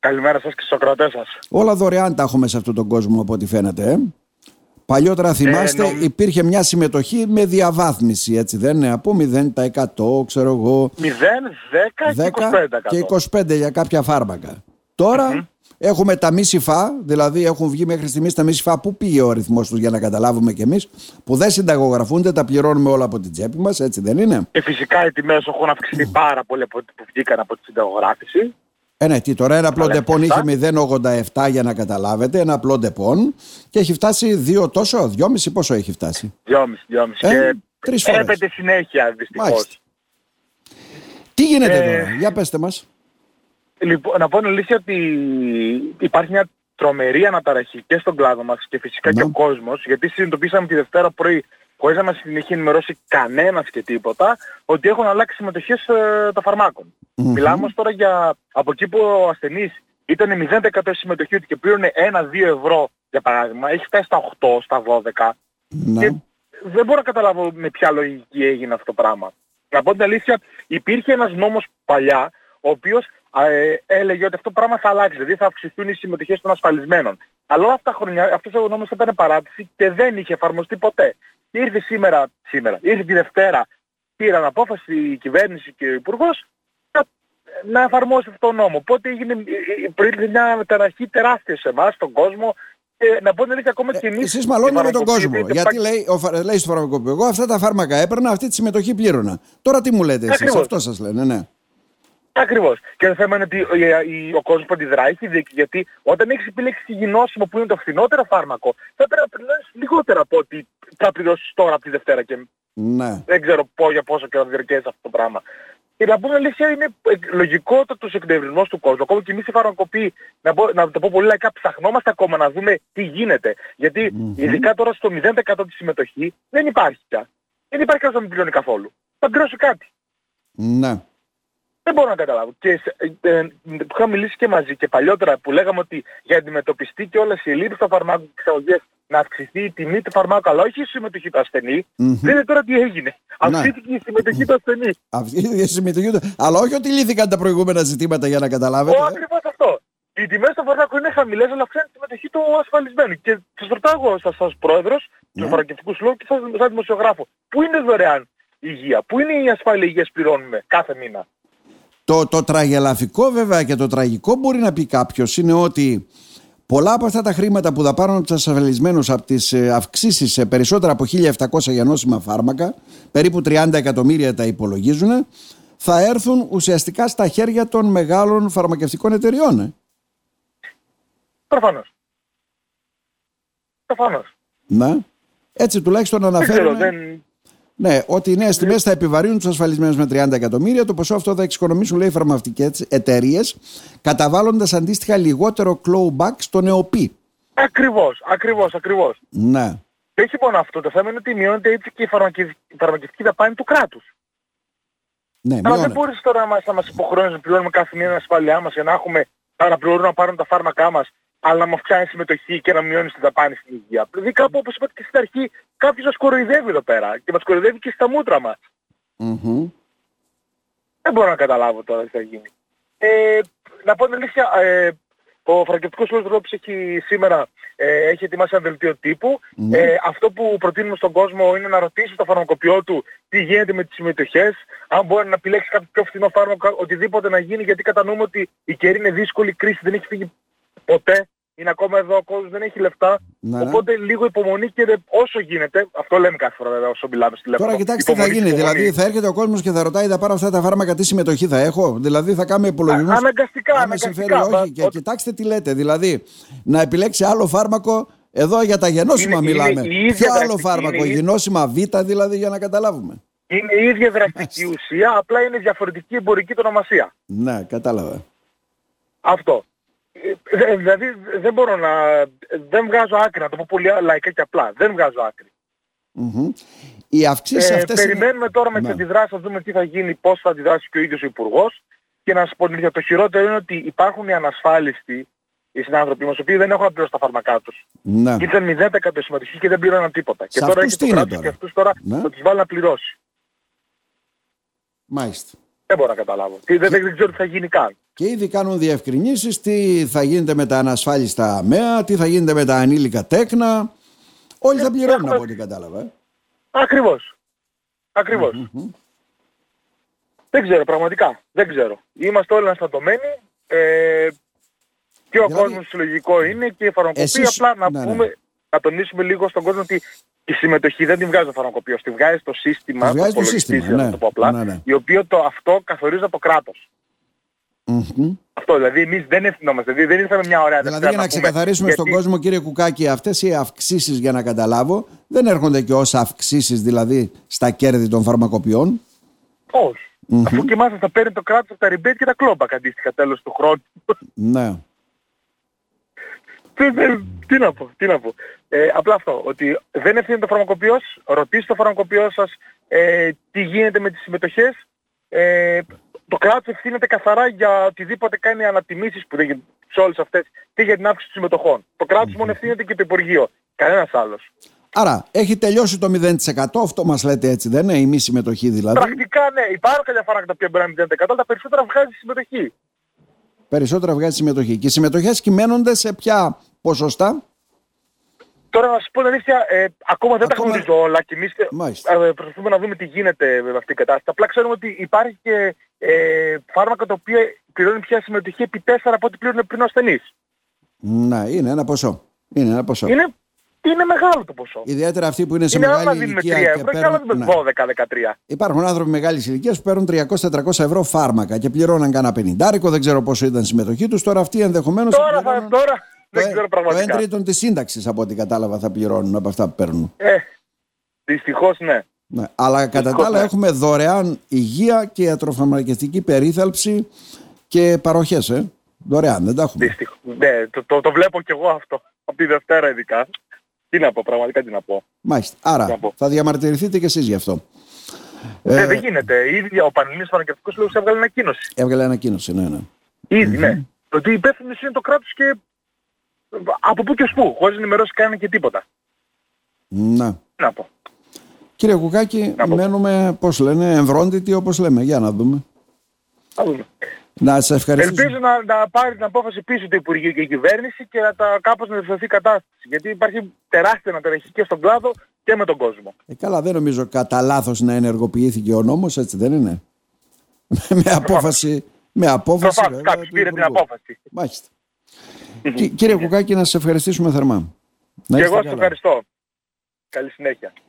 Καλημέρα σας και στους ακροατές σας. Όλα δωρεάν τα έχουμε σε αυτόν τον κόσμο από ό,τι φαίνεται. Ε. Παλιότερα θυμάστε νομ- υπήρχε μια συμμετοχή με διαβάθμιση έτσι δεν είναι από 0% ξέρω εγώ 0, 10, 10 και 25%. και 25 για κάποια φάρμακα. Τώρα έχουμε τα μη σιφά, δηλαδή έχουν βγει μέχρι στιγμής τα μη σιφά. Πού πήγε ο ρυθμός τους για να καταλάβουμε κι εμείς, που δεν συνταγογραφούνται, τα πληρώνουμε όλα από την τσέπη μας, έτσι δεν είναι. Και φυσικά οι τιμές έχουν αυξηθεί πάρα πολύ από ό,τι που βγήκαν από τη συνταγογράφηση. Ε, ναι, τι τώρα, ένα απλό Καλά, Ντεπόν είχε αυτά. 0,87 για να καταλάβετε, ένα απλό Ντεπόν και έχει φτάσει δύο τόσο, δυόμιση πόσο έχει φτάσει; 2,5, 2,5. Ε, και τρεις φορές. έπεται συνέχεια δυστυχώς. Μάλιστα. Τι γίνεται Ε, τώρα, για πέστε μας. Λοιπόν, να πω την αλήθεια ότι υπάρχει μια τρομερή αναταραχή και στον κλάδο μας και φυσικά Ναι. και ο κόσμος, γιατί συνειδητοποίησαμε τη Δευτέρα πρωί, χωρίς να μας την έχει ενημερώσει κανένας και τίποτα, ότι έχουν αλλάξει συμμετοχές ε, των φαρμάκων. Μμμ. Μιλάμε όμως τώρα για από εκεί που ο ασθενής ήταν 0% συμμετοχή του και πλήρωνε 1-2 ευρώ για παράδειγμα, έχει φτάσει στα 8, στα 12 Ναι. και δεν μπορώ να καταλάβω με ποια λογική έγινε αυτό το πράγμα. Να πω την αλήθεια, υπήρχε ένας νόμος παλιά, ο οποίος ε, έλεγε ότι αυτό το πράγμα θα αλλάξει, δηλαδή θα αυξηθούν οι συμμετοχές των ασφαλισμένων. Αλλά όλα αυτά τα χρόνια αυτός ο νόμος ήταν παράτηση και δεν είχε εφαρμοστεί ποτέ. Και ήρθε σήμερα, σήμερα, ήρθε τη Δευτέρα, πήραν απόφαση η κυβέρνηση και ο Υπουργός να, να εφαρμόσει αυτό το νόμο. Οπότε έγινε, ε, ε, προήλθε μια μεταραχή τεράστια σε εμάς, στον κόσμο, και να πω την αλήθεια ακόμα και εμείς... Εσείς μαλώνετε με τον οι κόσμο. φαρμακοποιοί, Γιατί λέει, ο, φα- λέει στο φαρμακοποιό, εγώ αυτά τα φάρμακα έπαιρνα, αυτή τη συμμετοχή πλήρωνα. Τώρα τι μου λέτε εσείς, Ακριβώς. αυτό σας λένε, ναι. Ακριβώς. Και το θέμα είναι ότι ο, η- ο κόσμος που αντιδράει έχει δίκιο. Γιατί όταν έχεις επιλέξει γινώσιμο που είναι το φθηνότερο φάρμακο, θα πρέπει να πληρώσεις λιγότερα από ότι θα πληρώσεις τώρα από τη Δευτέρα και Ναι. δεν ξέρω πό, για πόσο καιρό θα διαρκέσει αυτό το πράγμα. Και να πούμε αλήθεια είναι ε, λογικότατος εκνευρισμός του κόσμου. Ακόμα και εμείς οι φαρμακοποιοί, να, πω, να το πω πολύ λαϊκά, ψαχνόμαστε ακόμα να δούμε τι γίνεται. Γιατί ειδικά τώρα στο 0% της συμμετοχής δεν υπάρχει πια. Δεν υπάρχει κανένας να μην πληρώνει καθόλου. Θα πληρώσει κάτι. Ναι. Δεν μπορώ να καταλάβω. Και σε- ε, ε, που είχαμε μιλήσει και μαζί και παλιότερα που λέγαμε ότι για να αντιμετωπιστεί και όλες οι ελλείψεις των φαρμάκων και εξαγωγές να αυξηθεί η τιμή του φαρμάκου, αλλά όχι η συμμετοχή του ασθενή, Μμμ. δείτε τώρα τι έγινε. Αυξήθηκε η συμμετοχή του ασθενή. Αυτή η ίδια συμμετοχή του. Αλλά όχι ότι λύθηκαν τα προηγούμενα ζητήματα για να καταλάβετε. Ο ακριβώς αυτό. Οι τιμές των φαρμάκων είναι χαμηλές, αλλά αυξάνει τη συμμετοχή του ασφαλισμένου. Και σας ρωτάω εγώ σας, σας πρόεδρος Ναι. του φαρμακευτικού συλλόγου και σας, σαν δημοσιογράφο, πού είναι δωρεάν η υγεία, πού είναι η ασφάλεια υγείας που πληρώνουμε κάθε μήνα; Το, το τραγελαφικό βέβαια και το τραγικό μπορεί να πει κάποιος είναι ότι πολλά από αυτά τα χρήματα που θα πάρουν από τους ασφαλισμένους από τις αυξήσεις σε περισσότερα από 1.700 για νόσημα φάρμακα, περίπου 30 εκατομμύρια τα υπολογίζουν, θα έρθουν ουσιαστικά στα χέρια των μεγάλων φαρμακευτικών εταιριών. ε. Προφανώς. Προφανώς. Ναι. Έτσι τουλάχιστον Δεν ξέρω, αναφέρουν δεν... ναι, ότι οι νέες τιμές θα επιβαρύνουν τους ασφαλισμένους με 30 εκατομμύρια. Το ποσό αυτό θα εξοικονομήσουν, λέει, οι φαρμακευτικές εταιρείες, καταβάλλοντας αντίστοιχα λιγότερο clawback στο ΕΟΠΗ. Ακριβώς, ακριβώς, ακριβώς. Ναι. Και όχι μόνο αυτό, το θέμα είναι ότι μειώνεται έτσι και η φαρμακευ- η φαρμακευτική δαπάνη του κράτους. Ναι, Αλλά δεν μειώνεται. μπορείς τώρα να μας, να μας υποχρεώνεις να πληρώνουμε κάθε μήνα την ασφαλειά μας για να έχουμε, να πληρώνουμε να πάρουν τα φάρμακά μας, αλλά να μου αυξάνει συμμετοχή και να μειώνεις την δαπάνη στην υγεία. Δηλαδή κάπου όπως είπατε και στην αρχή, κάποιος μας κοροϊδεύει εδώ πέρα και μας κοροϊδεύει και στα μούτρα μας. Μμμ. Δεν μπορώ να καταλάβω τώρα τι θα γίνει. Ε, να πω την αλήθεια, ε, ο φαρμακευτικός σύλλογος Ευρώπης έχει σήμερα ε, έχει ετοιμάσει ένα δελτίο τύπου. Ναι. Ε, αυτό που προτείνουμε στον κόσμο είναι να ρωτήσει το φαρμακοποιό του τι γίνεται με τις συμμετοχές, αν μπορεί να επιλέξει κάποιο πιο φθηνό φάρμακο, οτιδήποτε να γίνει, γιατί κατανοούμε ότι η καιρή είναι δύσκολη, η κρίση δεν έχει φύγει ποτέ. Είναι ακόμα εδώ, ο κόσμος δεν έχει λεφτά. Ναι, ναι. Οπότε λίγο υπομονή και δε- όσο γίνεται, αυτό λέμε κάθε φορά βέβαια όσο μιλάμε στη τηλέφωνο. Τώρα κοιτάξτε τι θα Υπομονή, γίνει. υπομονή. Δηλαδή θα έρχεται ο κόσμος και θα ρωτάει: Θα πάρω αυτά τα φάρμακα, τι συμμετοχή θα έχω. Δηλαδή θα κάνουμε υπολογισμούς. Α, αναγκαστικά, Αν με συμφέρει αναγκαστικά. όχι. Και Μα- κοιτάξτε τι λέτε. Δηλαδή να επιλέξει άλλο φάρμακο. Εδώ για τα γενώσιμα Είναι- είναι μιλάμε. η ίδια Ποιο άλλο δραστική, φάρμακο, είναι η- γενώσιμα Β δηλαδή για να καταλάβουμε. Είναι η ίδια δραστική ουσία, απλά είναι διαφορετική εμπορική του ονομασία. Ναι, κατάλαβα. Αυτό. Ε, δε- Δηλαδή δεν μπορώ να... Δεν βγάζω άκρη, να το πω πολύ λαϊκά και απλά. Δεν βγάζω άκρη. Μμμ. Οι αυξήσεις Ε, αυτές. περιμένουμε τώρα με Ναι. τις αντιδράσεις, να δούμε τι θα γίνει, πώς θα αντιδράσει και ο ίδιος ο Υπουργός. Και να σας πω την αλήθεια, το χειρότερο είναι ότι υπάρχουν οι ανασφάλιστοι, οι συνάνθρωποι μας, οι οποίοι δεν έχουν να πληρώσουν τα φάρμακά τους. Ναι. Και ήταν 0% συμμετοχής και δεν πλήρωναν τίποτα. Και Σε τώρα αυτούς έχει το τι είναι κράτος τώρα; και αυτούς τώρα Ναι. θα τους βάλει να πληρώσει. Μάλιστα. Δεν μπορώ να καταλάβω. Και δεν, δεν ξέρω τι θα γίνει καν. Και ήδη κάνουν διευκρινήσεις τι θα γίνεται με τα ανασφάλιστα αμαία, τι θα γίνεται με τα ανήλικα τέκνα. Όλοι θα πληρώνουν έχουμε- από ό,τι κατάλαβα. ε. Ακριβώς. Ακριβώς. Δεν ξέρω, πραγματικά. Δεν ξέρω. Είμαστε όλοι αναστατωμένοι. Ε, και ο Δηλαδή- κόσμος συλλογικό είναι και η φαρμακοπία. Εσείς- Απλά να ναι, ναι. πούμε, να τονίσουμε λίγο στον κόσμο ότι η συμμετοχή δεν την βγάζει το φαρμακοποιός, τη βγάζει το σύστημα, Τη βγάζει το υπολογιστής, σύστημα, για να ναι. το πω απλά, Ναι, ναι. η οποία το, αυτό καθορίζει το κράτος. Μμμ. Αυτό δηλαδή εμείς δεν ευθυνόμαστε, δηλαδή δεν ήρθαμε μια ωραία Δηλαδή Δευτέρα για να πούμε, ξεκαθαρίσουμε στον γιατί- κόσμο κύριε Κουκάκη αυτές οι αυξήσεις για να καταλάβω δεν έρχονται και ως αυξήσεις δηλαδή στα κέρδη των φαρμακοποιών; Όχι. Αφού και εμάς θα παίρνει το κράτος από τα rebate και τα κλόμπακ αντίστοιχα τέλος του χρόνου. Ναι. Τι- τι- τι να πω, τι να πω. Ε, απλά αυτό, ότι δεν ευθύνεται ο φαρμακοποιός, ρωτήστε το φαρμακοποιό σας ε, τι γίνεται με τις συμμετοχές. Ε, το κράτος ευθύνεται καθαρά για οτιδήποτε κάνει ανατιμήσεις που δεν γίνεται σε όλες αυτές και για την αύξηση των συμμετοχών. Το κράτος μόνο ευθύνεται και το Υπουργείο. Κανένας άλλος. Άρα έχει τελειώσει το 0% αυτό μας λέτε έτσι δεν είναι η μη συμμετοχή δηλαδή. Πρακτικά ναι, υπάρχουν κάποια φάρμακα τα οποία μπορεί να είναι 0% αλλά τα περισσότερα βγάζει συμμετοχή. Περισσότερα βγάζει συμμετοχή. Και οι συμμετοχές κυμαίνονται σε ποια ποσοστά; Τώρα να σας πω την αλήθεια, ε, ακόμα δεν Ακόμα- τα γνωρίζω όλα και εμείς ε, Μάλιστα. ε, προσπαθούμε να δούμε τι γίνεται με αυτή την κατάσταση. Απλά ξέρουμε ότι υπάρχει και ε, φάρμακα τα οποία πληρώνουν πια συμμετοχή επί 4 από ό,τι πλήρωνε πριν ο ασθενής. Ναι, είναι ένα ποσό. Είναι ένα ποσό. Είναι, είναι μεγάλο το ποσό. Ιδιαίτερα αυτοί που είναι σε είναι άλλο να μεγάλη δίνουμε 3 ηλικία και ευρώ και άλλο να παίρνουν... δίνουμε ναι. 12-13. Υπάρχουν άνθρωποι μεγάλης ηλικίας που παίρνουν 300-400 ευρώ φάρμακα και πληρώναν κανένα πενιντάρικο, δεν ξέρω πόσο ήταν η συμμετοχή τους. Τώρα αυτοί ενδεχομένως θα Τώρα, θα, πληρώνουν τώρα το, δεν ε- ξέρω το 1 πραγματικά. τρίτον της σύνταξης από ό,τι κατάλαβα θα πληρώνουν από αυτά που παίρνουν. Ε, δυστυχώς ναι. Ναι. Αλλά κατά τα Δυστυχώς, άλλα ναι. έχουμε δωρεάν υγεία και ιατροφαρμακευτική περίθαλψη και παροχές, ε. Δωρεάν, δεν τα έχουμε. Δυστυχώς. Ναι, το, το, το βλέπω κι εγώ αυτό. Από τη Δευτέρα ειδικά. Τι να πω, πραγματικά τι να πω. Μάλιστα. Άρα Να πω. θα διαμαρτυρηθείτε κι εσείς γι' αυτό. Ε, Ε, δεν γίνεται. Ήδη ο Πανελλήνιος Φαρμακευτικός Λόγος έβγαλε ανακοίνωση. έβγαλε ανακοίνωση, ναι, ναι. Ήδη, ναι. Ότι υπεύθυνος είναι το κράτος και από πού και ως πού, χωρίς να ενημερώσεις κανένα και τίποτα. Να. Τι να πω. Κύριε Κουκάκη, Να πω. μένουμε, πώς λένε, εμβρόντιτοι όπως λέμε. Για να δούμε. Θα δούμε. Να σας ευχαριστήσω. Ελπίζω να, να πάρει την απόφαση πίσω το Υπουργείο και η κυβέρνηση και να τα κάπως να διευθυνθεί η κατάσταση. Γιατί υπάρχει τεράστια αναταραχή και στον κλάδο και με τον κόσμο. Ε, καλά, δεν νομίζω κατά λάθος να ενεργοποιήθηκε ο νόμος, έτσι δεν είναι. με απόφαση. Με απόφαση. Προφανώς βέβαια, κάποιος του πήρε την Υπουργού. απόφαση. Μάλιστα. Κι- Κύριε Κουκάκη, να σας ευχαριστήσουμε θερμά. Να Και είστε εγώ σας καλά. ευχαριστώ. Καλή συνέχεια.